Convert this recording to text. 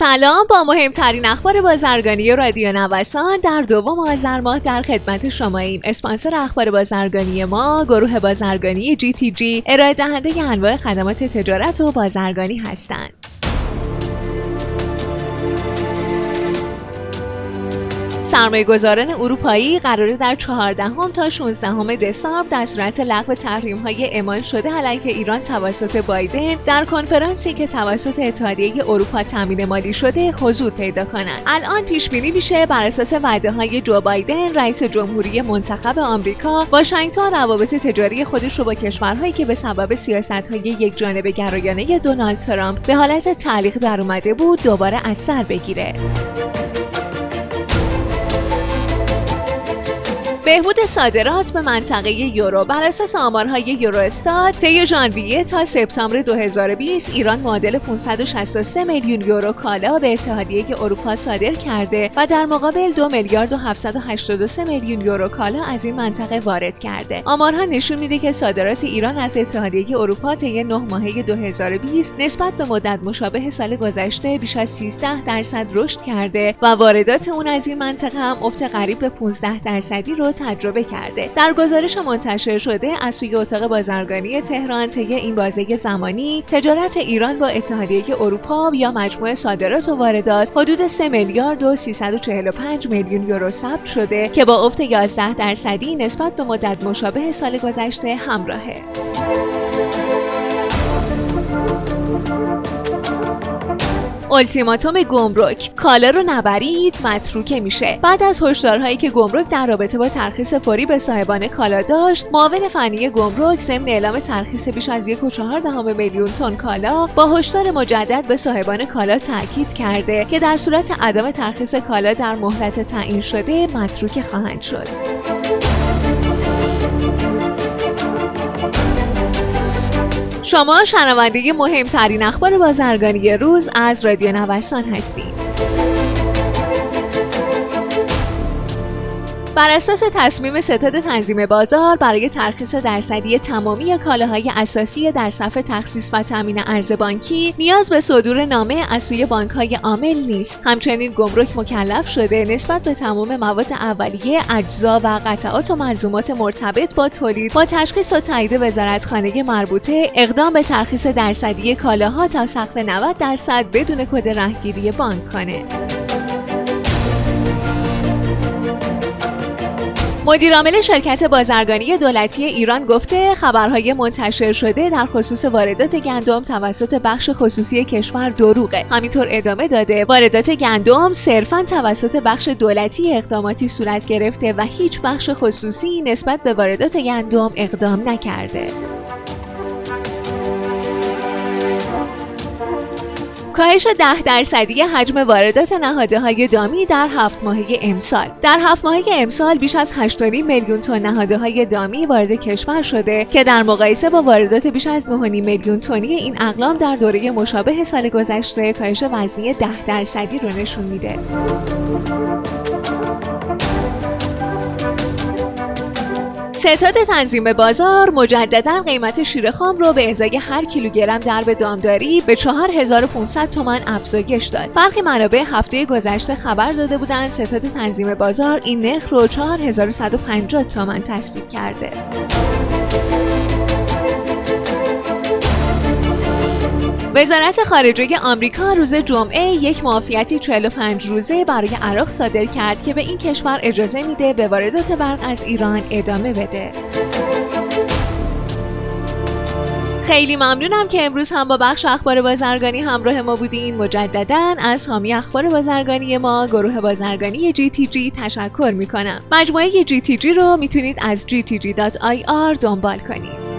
سلام. با مهمترین اخبار بازرگانی رادیو نوسان در دوم آذر ماه در خدمت شما ایم اسپانسر اخبار بازرگانی ما گروه بازرگانی جی تی جی ارائه دهنده انواع خدمات تجارت و بازرگانی هستند. سرمایه گذاران اروپایی قراره در 14 تا 16 دسامبر در صورت لغو تحریم های اعمال شده علیه ایران توسط بایدن در کنفرانسی که توسط اتحادیه اروپا تامین مالی شده حضور پیدا کنند الان پیش بینی میشه بر اساس وعده های جو بایدن رئیس جمهوری منتخب آمریکا واشنگتن روابط تجاری خودش رو با کشورهایی که به سبب سیاست های یک جانبه گرایانه دونالد ترامپ به حالت تعلیق در اومده بود دوباره از سر بگیره. بهبود صادرات به منطقه یورو بر اساس آمارهای یوروستات طی ژانویه تا سپتامبر 2020 ایران معادل 563 میلیون یورو کالا به اتحادیه اروپا صادر کرده و در مقابل 2 میلیارد و 783 میلیون یورو کالا از این منطقه وارد کرده. آمارها نشون میده که صادرات ایران از اتحادیه اروپا طی 9 ماهه 2020 نسبت به مدت مشابه سال گذشته بیش از 13 درصد رشد کرده و واردات اون از این منطقه هم افت قریب به 15 درصدی رو تجربه کرده. در گزارش منتشر شده از سوی اتاق بازرگانی تهران طی این بازه زمانی تجارت ایران با اتحادیه اروپا یا مجموع صادرات و واردات حدود 3 میلیارد و 345 میلیون یورو ثبت شده که با افت 11 درصدی نسبت به مدت مشابه سال گذشته همراهه. التیماتوم گمرک. کالا رو نبرید متروکه میشه. بعد از هشدارهایی که گمرک در رابطه با ترخیص فوری به صاحبان کالا داشت معاون فنی گمرک ضمن اعلام ترخیص بیش از یک و میلیون تن کالا با هشدار مجدد به صاحبان کالا تاکید کرده که در صورت عدم ترخیص کالا در مهلت تعیین شده متروکه خواهند شد. شما شنونده مهمترین اخبار بازرگانی روز از رادیو نوسان هستید. بر اساس تصمیم ستاد تنظیم بازار برای ترخیص درصدی تمامی کالاهای اساسی در صفحه تخصیص و تامین ارز بانکی نیاز به صدور نامه از سوی بانکهای عامل نیست. همچنین گمرک مکلف شده نسبت به تمام مواد اولیه اجزا و قطعات و ملزومات مرتبط با تولید. با تشخیص و تایید وزارتخانه مربوطه اقدام به ترخیص درصدی کالاها تا سقف 90 درصد بدون کد رهگیری بانک کنه مدیرعامل شرکت بازرگانی دولتی ایران گفته خبرهای منتشر شده در خصوص واردات گندم توسط بخش خصوصی کشور دروغه. همینطور ادامه داده واردات گندم صرفا توسط بخش دولتی اقداماتی صورت گرفته و هیچ بخش خصوصی نسبت به واردات گندم اقدام نکرده. کاهش ده درصدی حجم واردات نهاده های دامی در هفت ماهه امسال. در هفت ماهه امسال بیش از 8.5 میلیون تن نهاده های دامی وارد کشور شده که در مقایسه با واردات بیش از 9.5 میلیون تنی این اقلام در دوره مشابه سال گذشته کاهش وزنی ده درصدی رو نشون میده. ستاد تنظیم بازار مجددا قیمت شیر خام رو به ازای هر کیلوگرم درب دامداری به 4500 تومان افزایش داد. برخی منابع هفته گذشته خبر داده بودند ستاد تنظیم بازار این نرخ رو 4150 تومان تثبیت کرده. وزارت خارجه آمریکا روز جمعه یک معافیتی 45 روزه برای عراق صادر کرد که به این کشور اجازه میده به واردات برق از ایران ادامه بده. خیلی ممنونم که امروز هم با بخش اخبار بازرگانی همراه ما بودین. مجددا از حامی اخبار بازرگانی ما گروه بازرگانی GTG تشکر می‌کنم. مجموعه GTG رو می‌تونید از gtg.ir دنبال کنید.